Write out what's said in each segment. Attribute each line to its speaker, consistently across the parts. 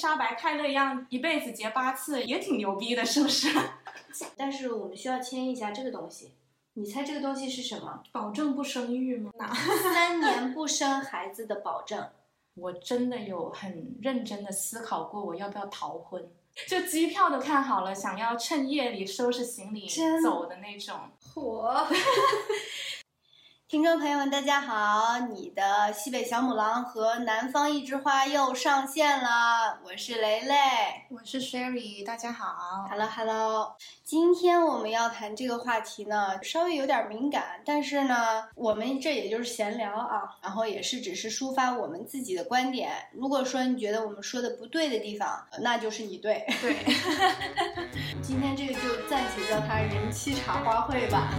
Speaker 1: 莎白·泰勒一样，一辈子结八次，也挺牛逼的，是不是？
Speaker 2: 但是我们需要签一下这个东西。你猜这个东西是什么？
Speaker 1: 保证不生育吗？
Speaker 2: 三年不生孩子的保证。
Speaker 1: 我真的有很认真的思考过，我要不要逃婚，就机票都看好了，想要趁夜里收拾行李走的那种。
Speaker 2: 火。听众朋友们，大家好！你的西北小母狼和南方一枝花又上线了，我是雷雷，
Speaker 1: 我是 Sherry，大家好
Speaker 2: ，Hello Hello。今天我们要谈这个话题呢，稍微有点敏感，但是呢，我们这也就是闲聊啊，然后也是只是抒发我们自己的观点。如果说你觉得我们说的不对的地方，那就是你对。
Speaker 1: 对。
Speaker 2: 今天这个就暂且叫它人妻茶话会吧。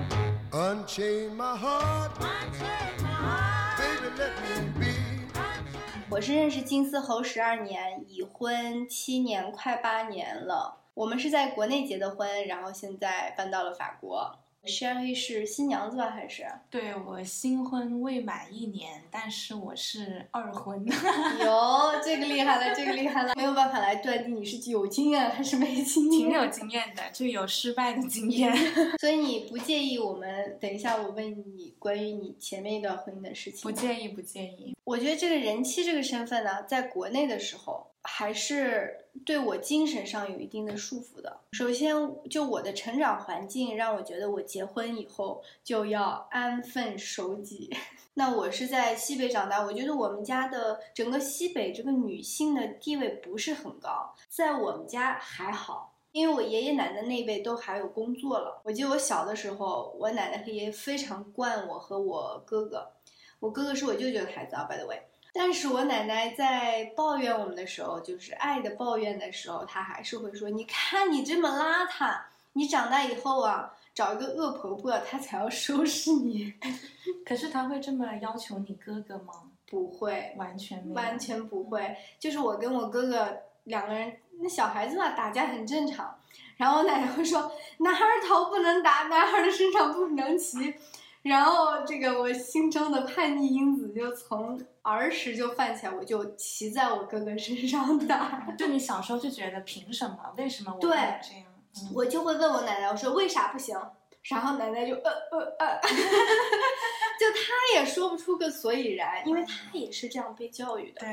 Speaker 2: 我是认识金丝猴十二年，已婚七年，快八年了。我们是在国内结的婚，然后现在搬到了法国。Sherry 是新娘子吧？还是？
Speaker 1: 对我新婚未满一年，但是我是二婚。
Speaker 2: 哟，这个厉害了，这个厉害了，没有办法来断定你是有经验还是没经
Speaker 1: 验。挺有经验的，就有失败的经验。
Speaker 2: 所以你不介意我们等一下我问你关于你前面一段婚姻的事情？
Speaker 1: 不介意，不介意。
Speaker 2: 我觉得这个人妻这个身份呢，在国内的时候。还是对我精神上有一定的束缚的。首先，就我的成长环境让我觉得，我结婚以后就要安分守己。那我是在西北长大，我觉得我们家的整个西北这个女性的地位不是很高。在我们家还好，因为我爷爷奶奶那辈都还有工作了。我记得我小的时候，我奶奶和爷爷非常惯我和我哥哥。我哥哥是我舅舅的孩子啊，by the way。但是我奶奶在抱怨我们的时候，就是爱的抱怨的时候，她还是会说：“你看你这么邋遢，你长大以后啊，找一个恶婆婆，她才要收拾你。”
Speaker 1: 可是她会这么要求你哥哥吗？
Speaker 2: 不会，
Speaker 1: 完全没
Speaker 2: 完全不会。就是我跟我哥哥两个人，那小孩子嘛，打架很正常。然后我奶奶会说：“男孩头不能打，男孩的身上不能骑。”然后这个我心中的叛逆因子就从儿时就泛起来，我就骑在我哥哥身上打。
Speaker 1: 就你小时候就觉得凭什么？为什么我这样？
Speaker 2: 我就会问我奶奶，我说为啥不行？然后奶奶就呃呃呃，就她也说不出个所以然，因为她也是这样被教育的。
Speaker 1: 对，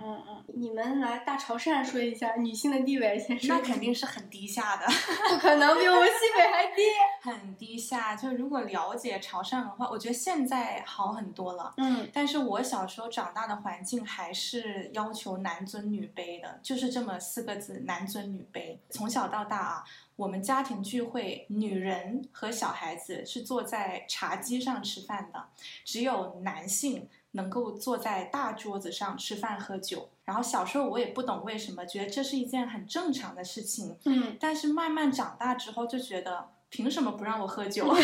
Speaker 2: 嗯嗯，你们来大潮汕说一下女性的地位，先说。
Speaker 1: 那肯定是很低下的，
Speaker 2: 不可能比我们西北还低。
Speaker 1: 很低下，就如果了解潮汕文化，我觉得现在好很多了。
Speaker 2: 嗯，
Speaker 1: 但是我小时候长大的环境还是要求男尊女卑的，就是这么四个字：男尊女卑。从小到大啊。我们家庭聚会，女人和小孩子是坐在茶几上吃饭的，只有男性能够坐在大桌子上吃饭喝酒。然后小时候我也不懂为什么，觉得这是一件很正常的事情。
Speaker 2: 嗯，
Speaker 1: 但是慢慢长大之后就觉得，凭什么不让我喝酒？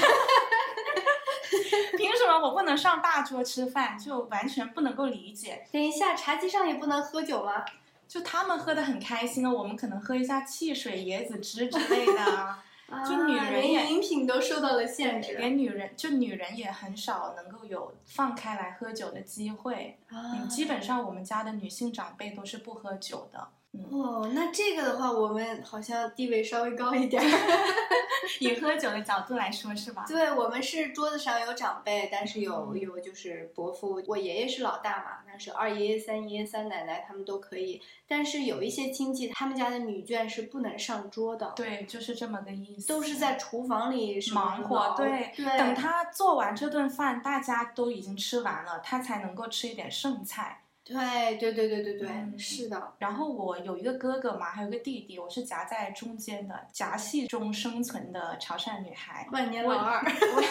Speaker 1: 凭什么我不能上大桌吃饭？就完全不能够理解。
Speaker 2: 等一下，茶几上也不能喝酒吗？
Speaker 1: 就他们喝的很开心啊，我们可能喝一下汽水、椰子汁之类的。就女人也
Speaker 2: 饮品都受到了限制，
Speaker 1: 连女人就女人也很少能够有放开来喝酒的机会。
Speaker 2: 啊，
Speaker 1: 基本上我们家的女性长辈都是不喝酒的。
Speaker 2: 哦，那这个的话，我们好像地位稍微高一点。
Speaker 1: 以喝酒的角度来说，是吧？
Speaker 2: 对，我们是桌子上有长辈，但是有有就是伯父，我爷爷是老大嘛，但是二爷爷、三爷爷、三奶奶他们都可以。但是有一些亲戚，他们家的女眷是不能上桌的。
Speaker 1: 对，就是这么个意思。
Speaker 2: 都是在厨房里
Speaker 1: 忙活，
Speaker 2: 对
Speaker 1: 对。等他做完这顿饭，大家都已经吃完了，他才能够吃一点剩菜。
Speaker 2: 对对对对对对，是的。
Speaker 1: 然后我有一个哥哥嘛，还有个弟弟，我是夹在中间的，夹戏中生存的潮汕女孩，
Speaker 2: 万年老二。
Speaker 1: 我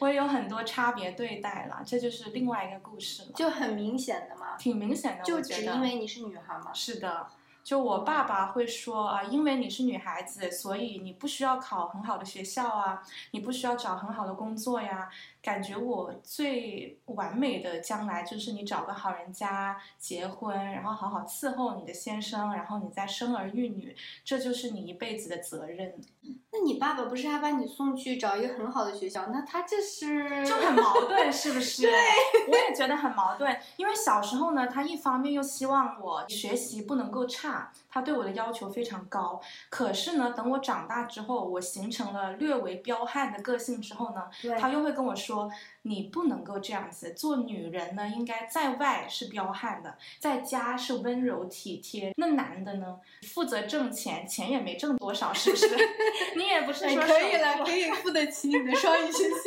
Speaker 1: 我也有很多差别对待了，这就是另外一个故事了。
Speaker 2: 就很明显的嘛，
Speaker 1: 挺明显的，
Speaker 2: 就只因为你是女孩嘛。
Speaker 1: 是的。就我爸爸会说啊，因为你是女孩子，所以你不需要考很好的学校啊，你不需要找很好的工作呀，感觉我最完美的将来就是你找个好人家结婚，然后好好伺候你的先生，然后你再生儿育女，这就是你一辈子的责任。
Speaker 2: 那你爸爸不是还把你送去找一个很好的学校？那他这是
Speaker 1: 就很矛盾，是不是？
Speaker 2: 对，
Speaker 1: 我也觉得很矛盾。因为小时候呢，他一方面又希望我学习不能够差，他对我的要求非常高。可是呢，等我长大之后，我形成了略为彪悍的个性之后呢，他又会跟我说。你不能够这样子做，女人呢，应该在外是彪悍的，在家是温柔体贴。那男的呢，负责挣钱，钱也没挣多少，是不是？你也不是说
Speaker 2: 可以了，可以付得起你的双语学校。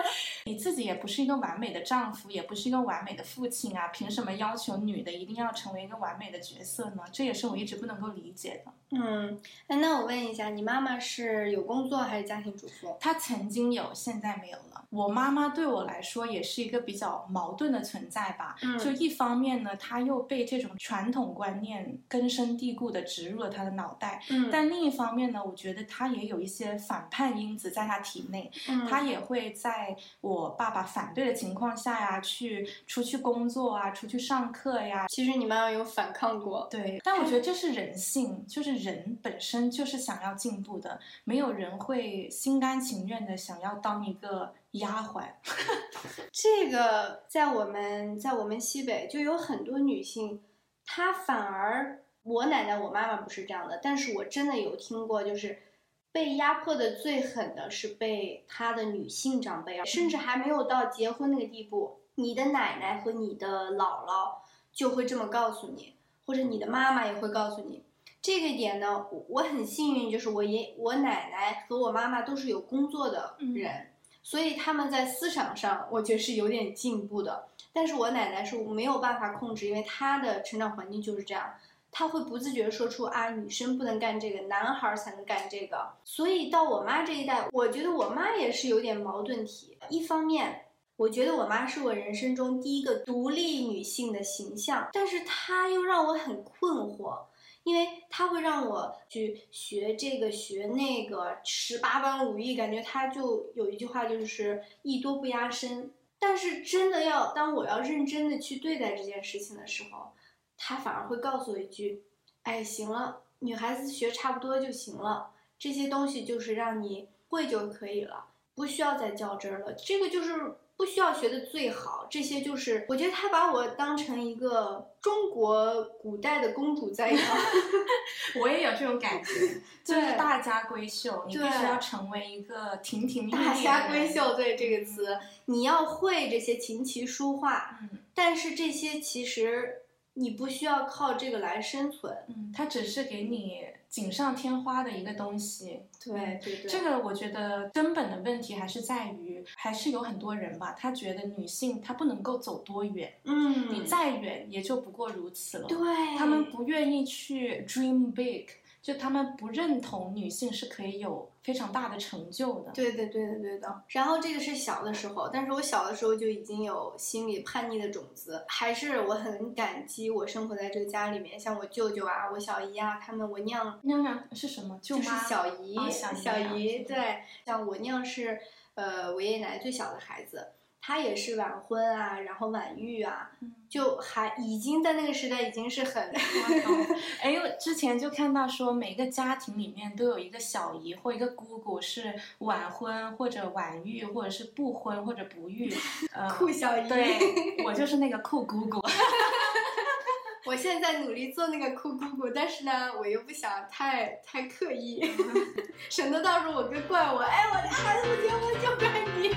Speaker 1: 你自己也不是一个完美的丈夫，也不是一个完美的父亲啊，凭什么要求女的一定要成为一个完美的角色呢？这也是我一直不能够理解的。
Speaker 2: 嗯，那那我问一下，你妈妈是有工作还是家庭主妇？
Speaker 1: 她曾经有，现在没有了。我妈妈对我来说也是一个比较矛盾的存在吧。
Speaker 2: 嗯，
Speaker 1: 就一方面呢，她又被这种传统观念根深蒂固的植入了她的脑袋。
Speaker 2: 嗯，
Speaker 1: 但另一方面呢，我觉得她也有一些反叛因子在她体内。
Speaker 2: 嗯，
Speaker 1: 她也会在我爸爸反对的情况下呀，去出去工作啊，出去上课呀。
Speaker 2: 其实你妈妈有反抗过。
Speaker 1: 对，但我觉得这是人性，就是。人本身就是想要进步的，没有人会心甘情愿的想要当一个丫鬟。
Speaker 2: 这个在我们在我们西北就有很多女性，她反而我奶奶我妈妈不是这样的，但是我真的有听过，就是被压迫的最狠的是被她的女性长辈，甚至还没有到结婚那个地步，你的奶奶和你的姥姥就会这么告诉你，或者你的妈妈也会告诉你。这个点呢，我很幸运，就是我爷、我奶奶和我妈妈都是有工作的人，所以他们在思想上，我觉得是有点进步的。但是我奶奶是没有办法控制，因为她的成长环境就是这样，她会不自觉说出啊，女生不能干这个，男孩才能干这个。所以到我妈这一代，我觉得我妈也是有点矛盾体。一方面，我觉得我妈是我人生中第一个独立女性的形象，但是她又让我很困惑。因为她会让我去学这个学那个十八般武艺，感觉她就有一句话就是艺多不压身。但是真的要当我要认真的去对待这件事情的时候，她反而会告诉我一句：“哎，行了，女孩子学差不多就行了，这些东西就是让你会就可以了，不需要再较真了。”这个就是。不需要学的最好，这些就是我觉得他把我当成一个中国古代的公主在养，
Speaker 1: 我也有这种感觉，就是大家闺秀，你必须要成为一个亭亭玉立
Speaker 2: 大家闺秀，对这个词，你要会这些琴棋书画，
Speaker 1: 嗯，
Speaker 2: 但是这些其实你不需要靠这个来生存，
Speaker 1: 嗯，它只是给你。锦上添花的一个东西，
Speaker 2: 对对对，
Speaker 1: 这个我觉得根本的问题还是在于，还是有很多人吧，他觉得女性她不能够走多远，
Speaker 2: 嗯，
Speaker 1: 你再远也就不过如此了，
Speaker 2: 对，
Speaker 1: 他们不愿意去 dream big。就他们不认同女性是可以有非常大的成就的。
Speaker 2: 对的，对的，对的。然后这个是小的时候，但是我小的时候就已经有心理叛逆的种子。还是我很感激我生活在这个家里面，像我舅舅啊，我小姨啊，他们我
Speaker 1: 娘娘娘是什么？
Speaker 2: 就是小姨，
Speaker 1: 小
Speaker 2: 姨。对，像我娘是呃我爷爷奶奶最小的孩子。他也是晚婚啊，然后晚育啊，就还已经在那个时代已经是很。
Speaker 1: 哎，我之前就看到说，每个家庭里面都有一个小姨或一个姑姑是晚婚或者晚育，或者是不婚或者不育。
Speaker 2: 酷小姨。
Speaker 1: 对，我就是那个酷姑姑。
Speaker 2: 我现在努力做那个酷姑姑，但是呢，我又不想太太刻意，省得到时候我哥怪我，哎，我家孩子不结婚就怪你。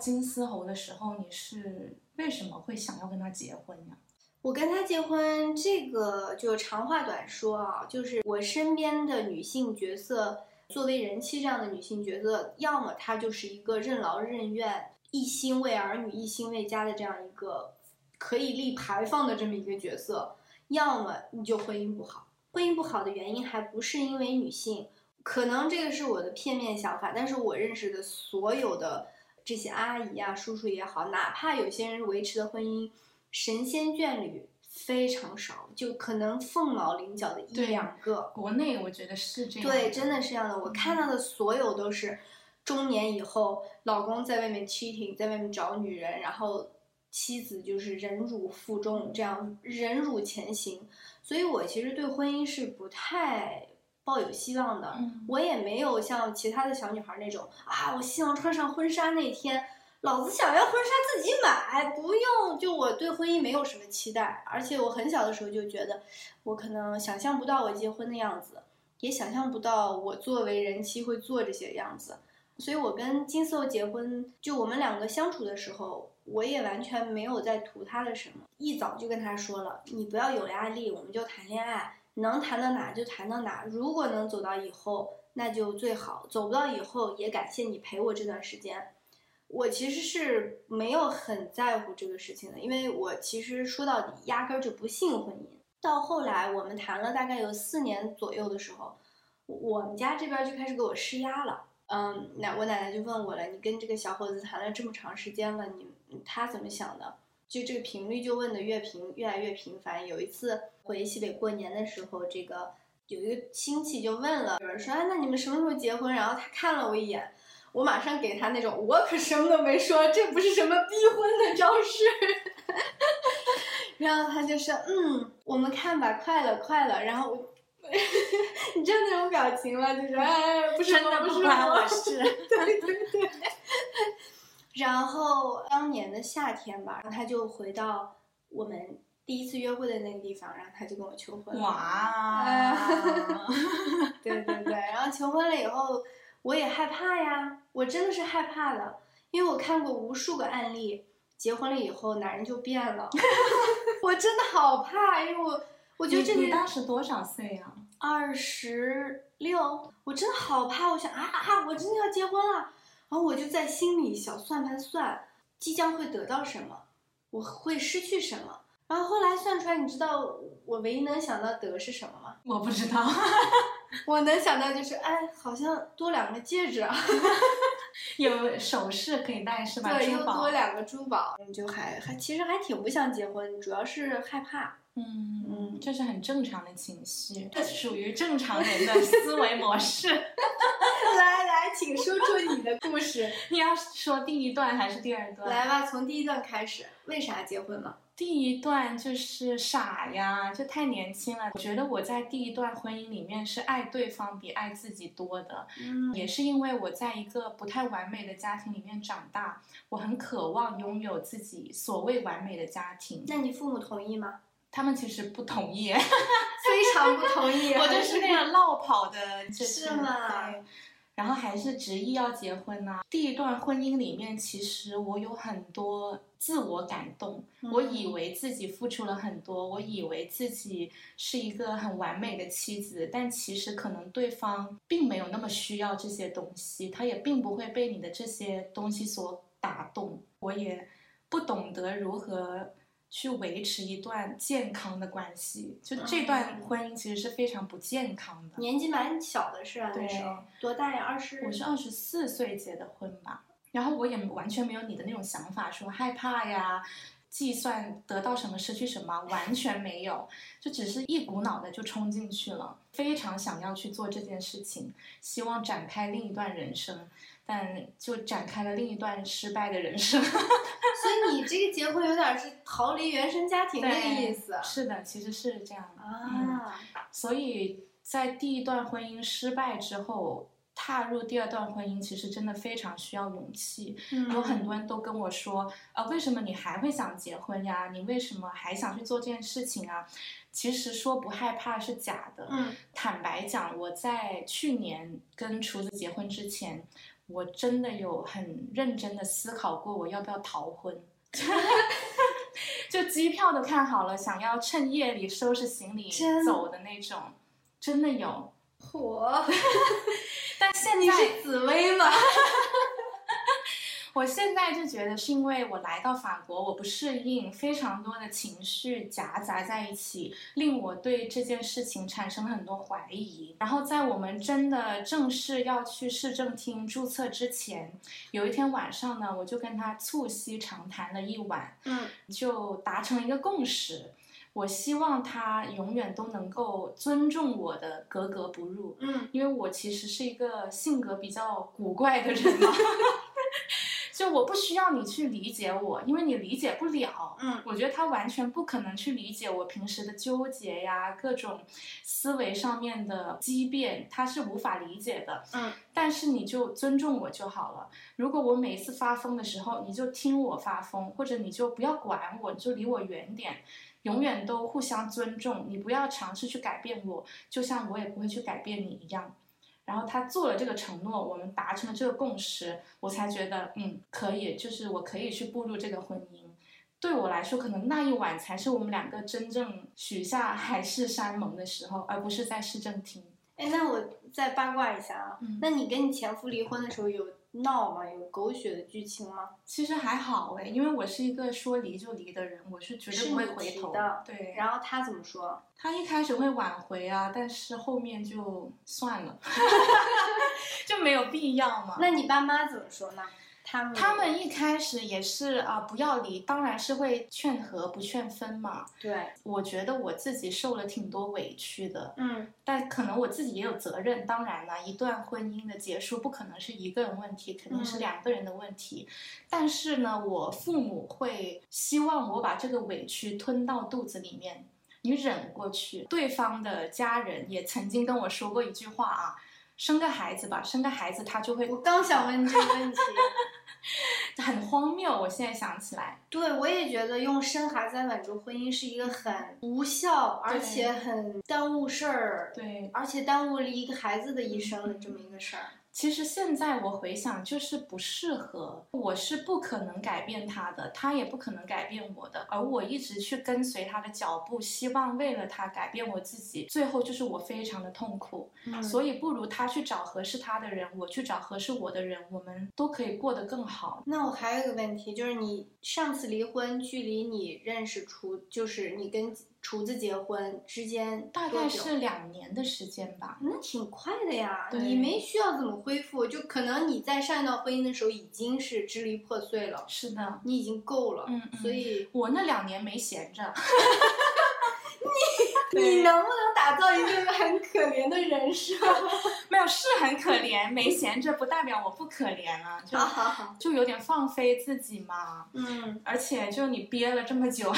Speaker 1: 金丝猴的时候，你是为什么会想要跟他结婚呢？
Speaker 2: 我跟他结婚，这个就长话短说啊，就是我身边的女性角色，作为人妻这样的女性角色，要么她就是一个任劳任怨、一心为儿女、一心为家的这样一个可以立牌坊的这么一个角色，要么你就婚姻不好。婚姻不好的原因还不是因为女性，可能这个是我的片面想法，但是我认识的所有的。这些阿姨啊、叔叔也好，哪怕有些人维持的婚姻神仙眷侣非常少，就可能凤毛麟角的一两个。
Speaker 1: 国内我觉得是这样，
Speaker 2: 对，真的是这样的。我看到的所有都是中年以后，老公在外面 cheating，在外面找女人，然后妻子就是忍辱负重，这样忍辱前行。所以我其实对婚姻是不太抱有希望的。
Speaker 1: 嗯
Speaker 2: 我也没有像其他的小女孩那种啊，我希望穿上婚纱那天，老子想要婚纱自己买，不用。就我对婚姻没有什么期待，而且我很小的时候就觉得，我可能想象不到我结婚的样子，也想象不到我作为人妻会做这些样子。所以我跟金色结婚，就我们两个相处的时候，我也完全没有在图他的什么，一早就跟他说了，你不要有压力，我们就谈恋爱，能谈到哪就谈到哪，如果能走到以后，那就最好；走不到以后，也感谢你陪我这段时间。我其实是没有很在乎这个事情的，因为我其实说到底压根儿就不信婚姻。到后来我们谈了大概有四年左右的时候，我们家这边就开始给我施压了。嗯，奶我奶奶就问我了，你跟这个小伙子谈了这么长时间了，你他怎么想的？就这个频率就问的越频越来越频繁。有一次回西北过年的时候，这个有一个亲戚就问了，有人说，哎，那你们什么时候结婚？然后他看了我一眼，我马上给他那种，我可什么都没说，这不是什么逼婚的招式。然后他就说，嗯，我们看吧，快了，快了。然后我，你知道那种表情吗？就是哎，不是
Speaker 1: 真的
Speaker 2: 我不是
Speaker 1: 不关
Speaker 2: 我
Speaker 1: 我 事。
Speaker 2: 对对对。然后当年的夏天吧，然后他就回到我们第一次约会的那个地方，然后他就跟我求婚了。
Speaker 1: 哇，
Speaker 2: 对对对，然后求婚了以后，我也害怕呀，我真的是害怕的，因为我看过无数个案例，结婚了以后男人就变了，我真的好怕，因为我我觉得这个
Speaker 1: 你你当时多少岁呀、
Speaker 2: 二十六，我真的好怕，我想啊啊，我真的要结婚了，然后我就在心里小算盘算，即将会得到什么，我会失去什么，然后后来算出来，你知道我唯一能想到得是什么吗？
Speaker 1: 我不知道，
Speaker 2: 我能想到就是，哎，好像多两个戒指啊，
Speaker 1: 有首饰可以戴是吧？
Speaker 2: 对，又多两个珠宝，就还还其实还挺不想结婚，主要是害怕。
Speaker 1: 嗯
Speaker 2: 嗯
Speaker 1: 这是很正常的情绪，这属于正常人的思维模式。
Speaker 2: 来来，请说出你的故事，
Speaker 1: 你要说第一段还是第二段？
Speaker 2: 来吧，从第一段开始，为啥结婚了？
Speaker 1: 第一段就是傻呀，就太年轻了。我觉得我在第一段婚姻里面是爱对方比爱自己多的，
Speaker 2: 嗯
Speaker 1: 也是因为我在一个不太完美的家庭里面长大，我很渴望拥有自己所谓完美的家庭。
Speaker 2: 那你父母同意吗？
Speaker 1: 他们其实不同意，
Speaker 2: 非常不同意，
Speaker 1: 我就是那样 落跑的，就是
Speaker 2: 是吗
Speaker 1: 对，然后还是执意要结婚呐、第一段婚姻里面，其实我有很多自我感动，我以
Speaker 2: 嗯
Speaker 1: 为自己付出了很多，我以为自己是一个很完美的妻子，但其实可能对方并没有那么需要这些东西，他也并不会被你的这些东西所打动，我也不懂得如何。去维持一段健康的关系，就这段
Speaker 2: 嗯
Speaker 1: 婚姻其实是非常不健康的。
Speaker 2: 年纪蛮小的是啊？那
Speaker 1: 对
Speaker 2: 时候多大呀？二十？
Speaker 1: 我是二十四岁结的婚吧，然后我也完全没有你的那种想法，说害怕呀，计算得到什么失去什么，完全没有，就只是一股脑的就冲进去了，非常想要去做这件事情，希望展开另一段人生，但就展开了另一段失败的人生。
Speaker 2: 所以你这个结婚有点是逃离原生家庭那个意思
Speaker 1: 是的，其实是这样的。嗯
Speaker 2: 啊。
Speaker 1: 所以在第一段婚姻失败之后，踏入第二段婚姻，其实真的非常需要勇气。
Speaker 2: 嗯
Speaker 1: 有很多人都跟我说，啊，为什么你还会想结婚呀？你为什么还想去做这件事情啊？其实说不害怕是假的。
Speaker 2: 嗯
Speaker 1: 坦白讲，我在去年跟厨子结婚之前，我真的有很认真的思考过我要不要逃婚。就机票都看好了，想要趁夜里收拾行李走的那种，真的有。
Speaker 2: 火，
Speaker 1: 但现
Speaker 2: 你
Speaker 1: 在
Speaker 2: 是紫薇吗？
Speaker 1: 我现在就觉得是因为我来到法国，我不适应，非常多的情绪夹杂在一起，令我对这件事情产生了很多怀疑。然后在我们真的正式要去市政厅注册之前，有一天晚上呢，我就跟他促膝长谈了一晚，
Speaker 2: 嗯
Speaker 1: 就达成了一个共识。我希望他永远都能够尊重我的格格不入，
Speaker 2: 嗯
Speaker 1: 因为我其实是一个性格比较古怪的人嘛，就我不需要你去理解我，因为你理解不了。
Speaker 2: 嗯
Speaker 1: 我觉得他完全不可能去理解我平时的纠结呀，各种思维上面的畸变，他是无法理解的。
Speaker 2: 嗯
Speaker 1: 但是你就尊重我就好了。如果我每一次发疯的时候，你就听我发疯，或者你就不要管我，你就离我远点。永远都互相尊重，你不要尝试去改变我，就像我也不会去改变你一样。然后他做了这个承诺，我们达成了这个共识，我才觉得嗯可以，就是我可以去步入这个婚姻。对我来说，可能那一晚才是我们两个真正许下海誓山盟的时候，而不是在市政厅。
Speaker 2: 哎，那我再八卦一下啊，
Speaker 1: 嗯
Speaker 2: 那你跟你前夫离婚的时候有闹吗？有狗血的剧情吗？
Speaker 1: 其实还好哎，因为我是一个说离就离的人，我是绝对不会回头
Speaker 2: 的
Speaker 1: 对，
Speaker 2: 然后他怎么说？
Speaker 1: 他一开始会挽回啊，但是后面就算了，就没有必要嘛。
Speaker 2: 那你爸妈怎么说呢？他们
Speaker 1: 他们一开始也是啊、不要离，当然是会劝和不劝分嘛。
Speaker 2: 对，
Speaker 1: 我觉得我自己受了挺多委屈的，
Speaker 2: 嗯
Speaker 1: 但可能我自己也有责任。当然了，一段婚姻的结束不可能是一个人问题，肯定是
Speaker 2: 嗯
Speaker 1: 两个人的问题。但是呢，我父母会希望我把这个委屈吞到肚子里面，你忍过去。对方的家人也曾经跟我说过一句话啊。生个孩子吧，生个孩子他就会。
Speaker 2: 我刚想问你这个问题。
Speaker 1: 很荒谬。我现在想起来，
Speaker 2: 对，我也觉得用生孩子来挽救婚姻是一个很无效，而且很耽误事儿，
Speaker 1: 对，
Speaker 2: 而且耽误了一个孩子的一生的这么一个事儿。
Speaker 1: 其实现在我回想，就是不适合，我是不可能改变他的，他也不可能改变我的，而我一直去跟随他的脚步，希望为了他改变我自己，最后就是我非常的痛苦。
Speaker 2: 嗯
Speaker 1: 所以不如他去找合适他的人，我去找合适我的人，我们都可以过得更好。
Speaker 2: 那我还有一个问题，就是你上次离婚距离你认识出，就是你跟厨子结婚之间
Speaker 1: 大概是两年的时间吧。
Speaker 2: 那挺快的呀，你没需要怎么恢复，就可能你在上一段婚姻的时候已经是支离破碎了，
Speaker 1: 是的，
Speaker 2: 你已经够了，
Speaker 1: 嗯嗯
Speaker 2: 所以
Speaker 1: 我那两年没闲着。
Speaker 2: 你
Speaker 1: 你
Speaker 2: 能不能打造一个很可怜的人设？
Speaker 1: 没有是很可怜，没闲着不代表我不可怜啊，就
Speaker 2: 好好好，
Speaker 1: 就有点放飞自己嘛。
Speaker 2: 嗯
Speaker 1: 而且就你憋了这么久，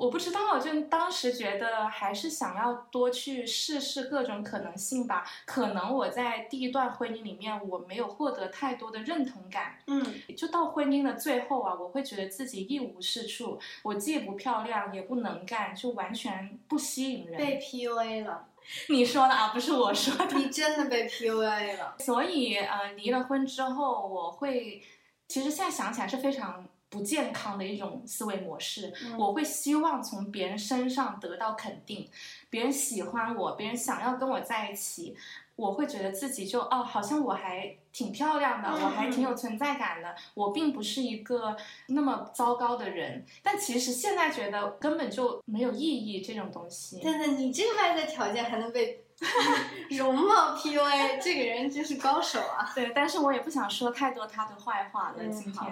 Speaker 1: 我不知道，就当时觉得还是想要多去试试各种可能性吧。可能我在第一段婚姻里面我没有获得太多的认同感，
Speaker 2: 嗯
Speaker 1: 就到婚姻的最后啊，我会觉得自己一无是处，我既不漂亮也不能干，就完全不吸引人。
Speaker 2: 被 PUA 了，
Speaker 1: 你说的啊，不是我说的。
Speaker 2: 你真的被 PUA 了。
Speaker 1: 所以呃，离了婚之后，我会，其实现在想起来是非常不健康的一种思维模式。
Speaker 2: 嗯
Speaker 1: 我会希望从别人身上得到肯定，别人喜欢我，别人想要跟我在一起，我会觉得自己就哦，好像我还挺漂亮的，
Speaker 2: 嗯
Speaker 1: 我还挺有存在感的，我并不是一个那么糟糕的人。但其实现在觉得根本就没有意义这种东西。
Speaker 2: 但是，你这个外在条件还能被 容貌 PUA，这个人真是高手啊！
Speaker 1: 对，但是我也不想说太多他的坏话了。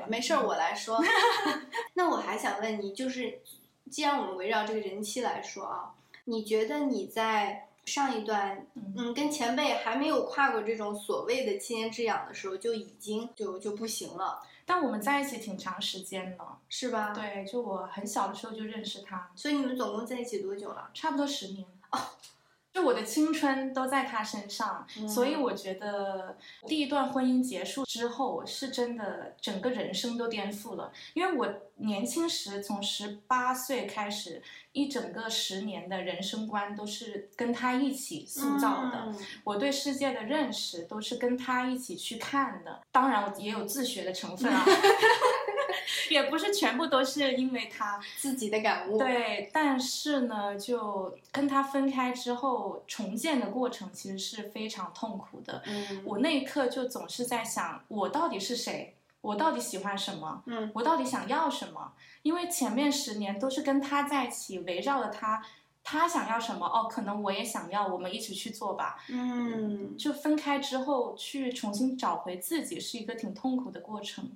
Speaker 2: 没事儿，我来说。那我还想问你，就是既然我们围绕这个人妻来说啊，你觉得你在上一段，
Speaker 1: 嗯
Speaker 2: 嗯，跟前辈还没有跨过这种所谓的七年之痒的时候，就已经就就不行了，
Speaker 1: 但我们在一起挺长时间了，
Speaker 2: 是吧？。
Speaker 1: 对，就我很小的时候就认识他，
Speaker 2: 所以你们总共在一起多久了？
Speaker 1: 差不多十年。哦，就我的青春都在他身上，
Speaker 2: 嗯
Speaker 1: 所以我觉得第一段婚姻结束之后，是真的整个人生都颠覆了。因为我年轻时从十八岁开始，一整个十年的人生观都是跟他一起塑造的。
Speaker 2: 嗯
Speaker 1: 我对世界的认识都是跟他一起去看的，当然我也有自学的成分啊，也不是全部都是因为他。
Speaker 2: 自己的感悟。，
Speaker 1: 对，但是呢，就跟他分开之后，重建的过程其实是非常痛苦的。
Speaker 2: 嗯，
Speaker 1: 我那一刻就总是在想，我到底是谁？我到底喜欢什么？
Speaker 2: 嗯
Speaker 1: 我到底想要什么？因为前面十年都是跟他在一起，围绕着他，他想要什么，哦，可能我也想要，我们一起去做吧。
Speaker 2: 嗯，
Speaker 1: 就分开之后去重新找回自己，是一个挺痛苦的过程。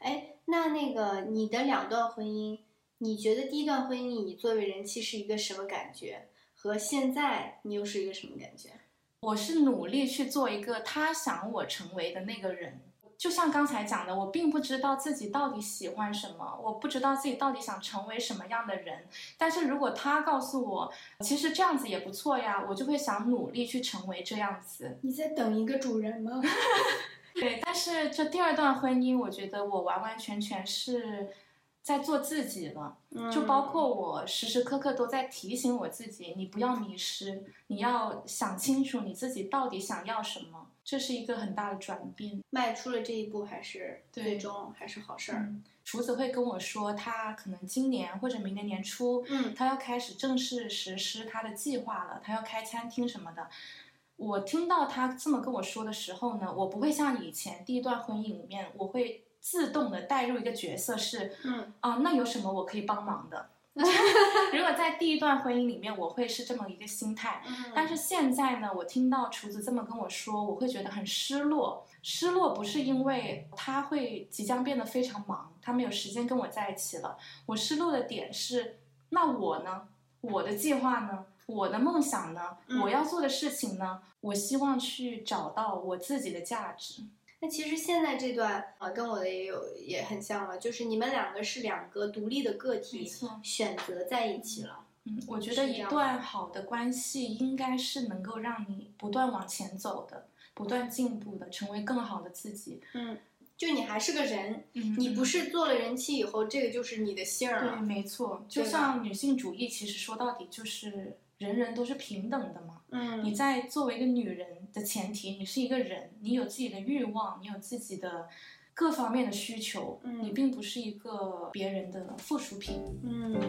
Speaker 2: 哎，那那个你的两段婚姻，你觉得第一段婚姻你作为人妻是一个什么感觉？和现在你又是一个什么感觉？
Speaker 1: 我是努力去做一个他想我成为的那个人。就像刚才讲的，我并不知道自己到底喜欢什么，我不知道自己到底想成为什么样的人。但是如果他告诉我，其实这样子也不错呀，我就会想努力去成为这样子。
Speaker 2: 你在等一个主人吗？
Speaker 1: 对，但是这第二段婚姻，我觉得我完完全全是。在做自己了，就包括我时时刻刻都在提醒我自己，你不要迷失，你要想清楚你自己到底想要什么，这是一个很大的转变。
Speaker 2: 迈出了这一步，还是最终还是好事儿。
Speaker 1: 厨子会跟我说，他可能今年或者明年年初，
Speaker 2: 嗯，
Speaker 1: 他要开始正式实施他的计划了，他要开餐厅什么的。我听到他这么跟我说的时候呢，我不会像以前第一段婚姻里面，我会。自动的带入一个角色是，
Speaker 2: 嗯
Speaker 1: 啊，那有什么我可以帮忙的？如果在第一段婚姻里面，我会是这么一个心态。但是现在呢，我听到厨子这么跟我说，我会觉得很失落。失落不是因为他会即将变得非常忙，他没有时间跟我在一起了。我失落的点是，那我呢？我的计划呢？我的梦想呢？我要做的事情呢？我希望去找到我自己的价值。
Speaker 2: 那其实现在这段啊，跟我的也有也很像了，就是你们两个是两个独立的个体，选择在一起了。
Speaker 1: 嗯，我觉得一段好的关系应该是能够让你不断往前走的，不断进步的，成为更好的自己。
Speaker 2: 嗯，就你还是个人，你不是做了人妻以后，这个就是你的姓儿
Speaker 1: 了。对，没错。就像女性主义，其实说到底就是人人都是平等的嘛。
Speaker 2: 嗯，
Speaker 1: 你在作为一个女人。的前提，你是一个人，你有自己的欲望，你有自己的各方面的需求，你并不是一个别人的附属品。
Speaker 2: 嗯。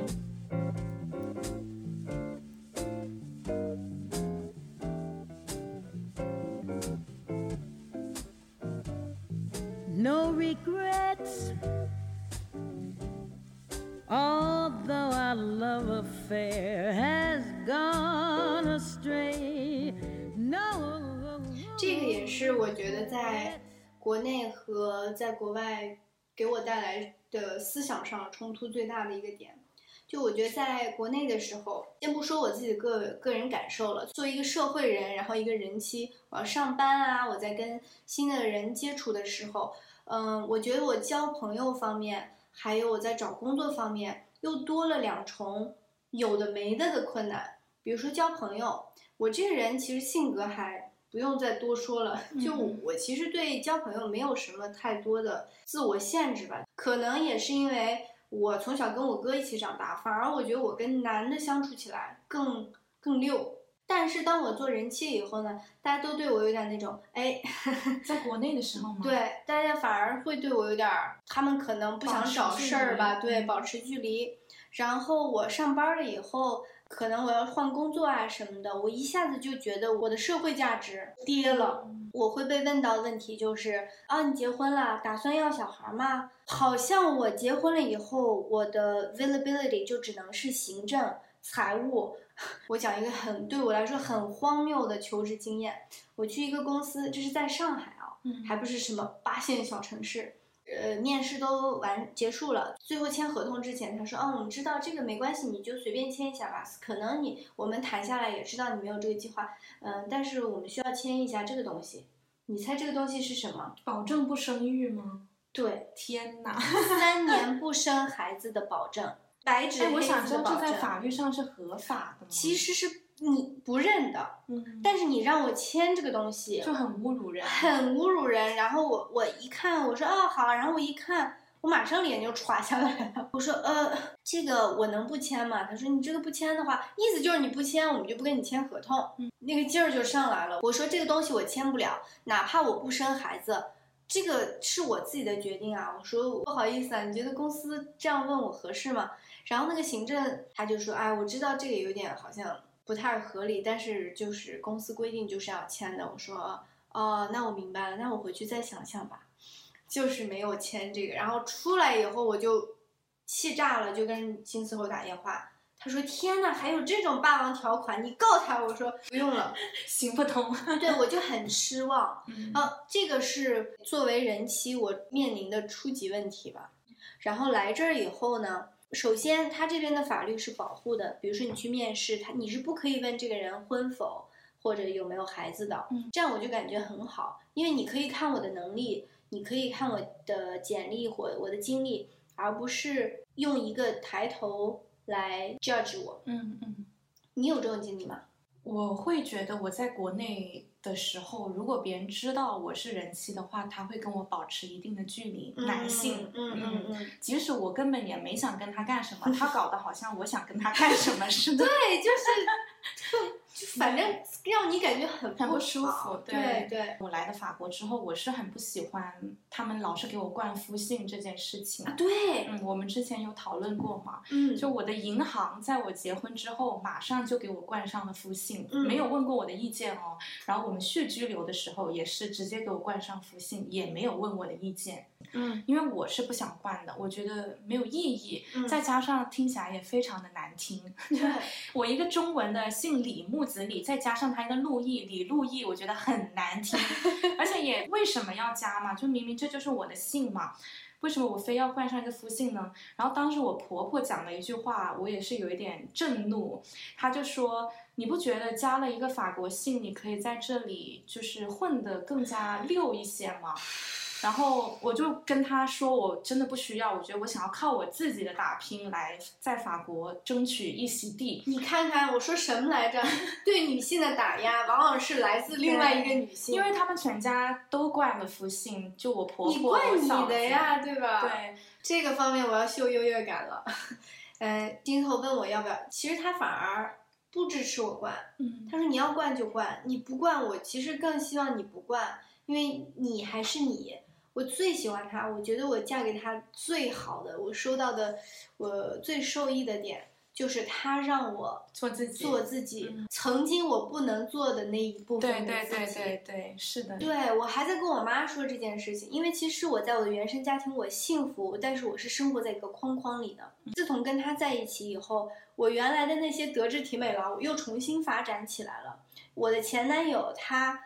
Speaker 2: No regrets, although our love affair has gone astray. No. 这个也是我觉得在国内和在国外给我带来的思想上冲突最大的一个点。就我觉得在国内的时候，先不说我自己个个人感受了，作为一个社会人，然后一个人妻，我要上班啊，我在跟新的人接触的时候，嗯，我觉得我交朋友方面，还有我在找工作方面，又多了两重有的没的的困难。比如说交朋友，我这个人其实性格还。不用再多说了，就我其实对交朋友没有什么太多的自我限制吧，可能也是因为我从小跟我哥一起长大，反而我觉得我跟男的相处起来更更溜。但是当我做人妻以后呢，大家都对我有点那种，哎，
Speaker 1: 在国内的时候吗？
Speaker 2: 对，大家反而会对我有点，他们可能不想找事儿吧，对，保持距离。然后我上班了以后。可能我要换工作啊什么的，我一下子就觉得我的社会价值跌了。我会被问到问题就是啊，你结婚了，打算要小孩吗？好像我结婚了以后，我的 availability 就只能是行政、财务。我讲一个很对我来说很荒谬的求职经验，我去一个公司，这是在上海啊，还不是什么八线小城市。呃，面试都完结束了，最后签合同之前，他说：“哦，我们知道这个没关系，你就随便签一下吧。可能你我们谈下来也知道你没有这个计划，嗯，但是我们需要签一下这个东西。你猜这个东西是什么？
Speaker 1: 保证不生育吗？
Speaker 2: 对，
Speaker 1: 天哪，
Speaker 2: 三年不生孩子的保证，白纸黑字
Speaker 1: 这在法律上是合法的吗？
Speaker 2: 其实是。你不认的，
Speaker 1: 嗯，
Speaker 2: 但是你让我签这个东西，
Speaker 1: 就很侮辱人，
Speaker 2: 很侮辱人。然后我我一看，我说哦好，然后我一看，我马上脸就垮下来了。我说呃，这个我能不签吗？他说你这个不签的话，意思就是你不签，我们就不跟你签合同。
Speaker 1: 嗯，
Speaker 2: 那个劲儿就上来了。我说这个东西我签不了，哪怕我不生孩子，这个是我自己的决定啊。我说不好意思啊，你觉得公司这样问我合适吗？然后那个行政他就说，哎，我知道这个有点好像。不太合理，但是就是公司规定就是要签的。我说，哦，那我明白了，那我回去再想想吧。就是没有签这个，然后出来以后我就气炸了，就跟金丝猴打电话。他说：“天呐，还有这种霸王条款，你告他？”我说：“不用了，
Speaker 1: 行不通。”
Speaker 2: 对，我就很失望。啊，这个是作为人妻我面临的初级问题吧。然后来这儿以后呢，首先，他这边的法律是保护的，比如说你去面试，他你是不可以问这个人婚否或者有没有孩子的。
Speaker 1: 嗯
Speaker 2: 这样我就感觉很好，因为你可以看我的能力，你可以看我的简历或我的经历，而不是用一个抬头来 judge 我。
Speaker 1: 嗯嗯。
Speaker 2: 你有这种经历吗？
Speaker 1: 我会觉得我在国内的时候，如果别人知道我是人妻的话，他会跟我保持一定的距离。男性，
Speaker 2: 嗯嗯嗯，
Speaker 1: 即使我根本也没想跟他干什么，他搞得好像我想跟他干什么似的。
Speaker 2: 对，就是 反正让你感觉很
Speaker 1: 很不舒服。
Speaker 2: 对对，
Speaker 1: 我来了法国之后，我是很不喜欢他们老是给我灌夫姓这件事情。
Speaker 2: 对，
Speaker 1: 嗯，我们之前有讨论过嘛？
Speaker 2: 嗯，
Speaker 1: 就我的银行在我结婚之后，马上就给我灌上了夫姓，
Speaker 2: 嗯
Speaker 1: 没有问过我的意见哦。然后我们续居留的时候，也是直接给我灌上夫姓，也没有问我的意见，
Speaker 2: 嗯
Speaker 1: 因为我是不想换的，我觉得没有意义，
Speaker 2: 嗯
Speaker 1: 再加上听起来也非常的难听。
Speaker 2: 对，
Speaker 1: 我一个中文的姓李木子李，再加上他一个陆毅李陆毅，我觉得很难听，而且也为什么要加嘛？就明明这就是我的姓嘛。为什么我非要冠上一个夫姓呢？然后当时我婆婆讲了一句话，我也是有一点震怒。她就说：“你不觉得加了一个法国姓，你可以在这里就是混得更加溜一些吗？”然后我就跟他说：“我真的不需要，我觉得我想要靠我自己的打拼来在法国争取一席地。”
Speaker 2: 你看看我说什么来着？对女性的打压，往往是来自另外一个女性，
Speaker 1: 因为他们全家都惯了夫姓，就我婆婆、
Speaker 2: 你惯你的呀，对吧？，
Speaker 1: 对，
Speaker 2: 这个方面我要秀优越感了。呃，丁头问我要不要，其实他反而不支持我惯，
Speaker 1: 嗯
Speaker 2: 他说你要惯就惯，你不惯我其实更希望你不惯，因为你还是你。我最喜欢他，我觉得我嫁给他最好的，我收到的我最受益的点就是他让我
Speaker 1: 做自己，
Speaker 2: 做自己，
Speaker 1: 嗯
Speaker 2: 曾经我不能做的那一部分
Speaker 1: 对
Speaker 2: 的自己。
Speaker 1: 对对对对，是的，
Speaker 2: 对我还在跟我妈说这件事情，因为其实我在我的原生家庭我幸福，但是我是生活在一个框框里的。自从跟他在一起以后，我原来的那些德智体美劳我又重新发展起来了。我的前男友他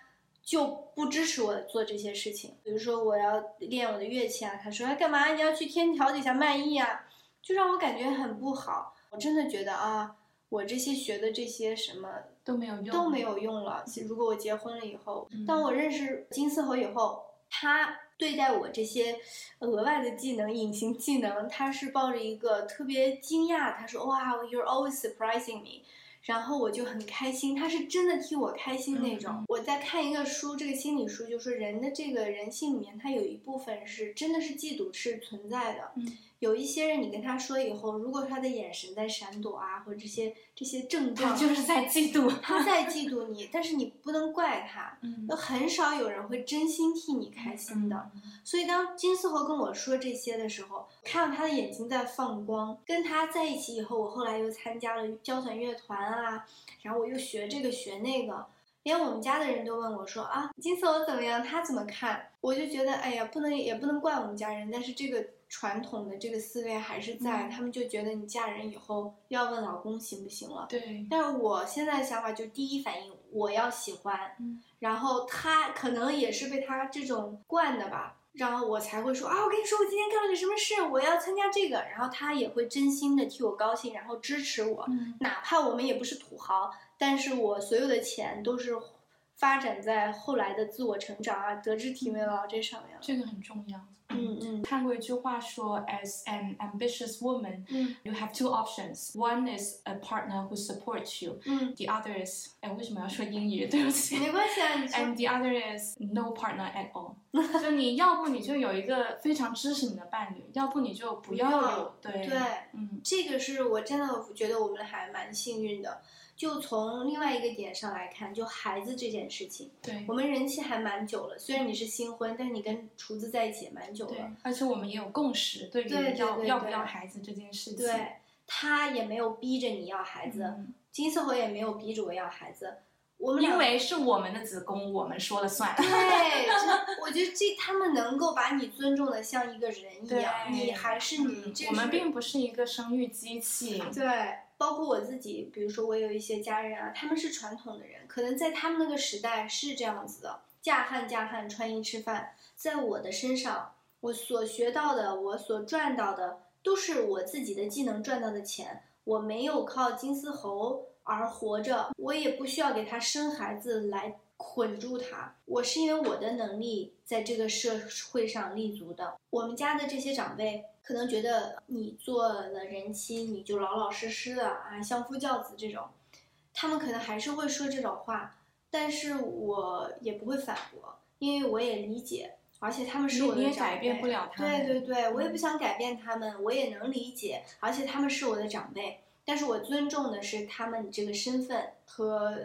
Speaker 2: 就不支持我做这些事情，比如说我要练我的乐器啊，他说哎干嘛你要去天桥底下卖艺啊，就让我感觉很不好。我真的觉得啊，我这些学的这些什么
Speaker 1: 都没有用，
Speaker 2: 都没有用了。如果我结婚了以后，
Speaker 1: 嗯
Speaker 2: 当我认识金丝猴以后，他对待我这些额外的技能、隐形技能，他是抱着一个特别惊讶。他说：“哇，You're always surprising me。”然后我就很开心，他是真的替我开心那种。
Speaker 1: 嗯
Speaker 2: 我在看一个书，这个心理书就说人的这个人性里面，它有一部分是真的是嫉妒是存在的。
Speaker 1: 嗯
Speaker 2: 有一些人，你跟他说以后，如果他的眼神在闪躲啊，或者这些这些症状，
Speaker 1: 就是在嫉妒，
Speaker 2: 他在嫉妒你，但是你不能怪他，
Speaker 1: 嗯
Speaker 2: 都很少有人会真心替你开心的。所以当金丝猴跟我说这些的时候，看到他的眼睛在放光。跟他在一起以后，我后来又参加了交响乐团啊，然后我又学这个学那个，连我们家的人都问我说啊，金丝猴怎么样？他怎么看？我就觉得哎呀，不能也不能怪我们家人，但是这个传统的这个思维还是在，
Speaker 1: 嗯
Speaker 2: 他们就觉得你嫁人以后要问老公行不行了。
Speaker 1: 对，
Speaker 2: 但是我现在的想法就第一反应我要喜欢，
Speaker 1: 嗯
Speaker 2: 然后他可能也是被他这种惯的吧，然后我才会说啊，我跟你说我今天干了个什么事，我要参加这个，然后他也会真心的替我高兴，然后支持我，
Speaker 1: 嗯
Speaker 2: 哪怕我们也不是土豪，但是我所有的钱都是发展在后来的自我成长啊、德智体美劳这上面了。
Speaker 1: 这个很重要。
Speaker 2: 嗯嗯
Speaker 1: 看过一句话说，as an ambitious woman,
Speaker 2: 嗯
Speaker 1: you have two options. One is a partner who supports you.
Speaker 2: 嗯，
Speaker 1: The other is，哎，为什么要说英语？对不起。
Speaker 2: 没关系啊，你说
Speaker 1: And the other is no partner at all 。就你要不你就有一个非常支持你的伴侣，要不你就不要
Speaker 2: 不要
Speaker 1: 有。对
Speaker 2: 对。
Speaker 1: 嗯
Speaker 2: 这个是我真的觉得我们还蛮幸运的。 就从另外一个点上来看，就孩子这件事情，
Speaker 1: 对
Speaker 2: 我们人气还蛮久了。虽然你是新婚，但是你跟厨子在一起也蛮久了。，
Speaker 1: 而且我们也有共识，对于
Speaker 2: 对对
Speaker 1: 要要不要孩子这件事情。
Speaker 2: 对，他也没有逼着你要孩子，
Speaker 1: 嗯
Speaker 2: 金丝猴也没有逼着我要孩子。我们
Speaker 1: 因为是我们的子宫，我们说了算。
Speaker 2: 对，这我觉得这他们能够把你尊重的像一个人一样，你还是你，
Speaker 1: 嗯
Speaker 2: 这是
Speaker 1: 我们并不是一个生育机器。
Speaker 2: 对，包括我自己，比如说我有一些家人啊，他们是传统的人，可能在他们那个时代是这样子的，嫁汉嫁汉，穿衣吃饭。在我的身上，我所学到的，我所赚到的，都是我自己的技能赚到的钱，我没有靠金丝猴而活着，我也不需要给他生孩子来捆住他，我是因为我的能力在这个社会上立足的。我们家的这些长辈可能觉得你做了人妻，你就老老实实的啊，相夫教子这种，他们可能还是会说这种话，但是我也不会反驳，因为我也理解。而且他们是我的长辈，
Speaker 1: 改变不了他们。
Speaker 2: 对对对，我也不想改变他们，我也能理解。而且他们是我的长辈，但是我尊重的是他们这个身份和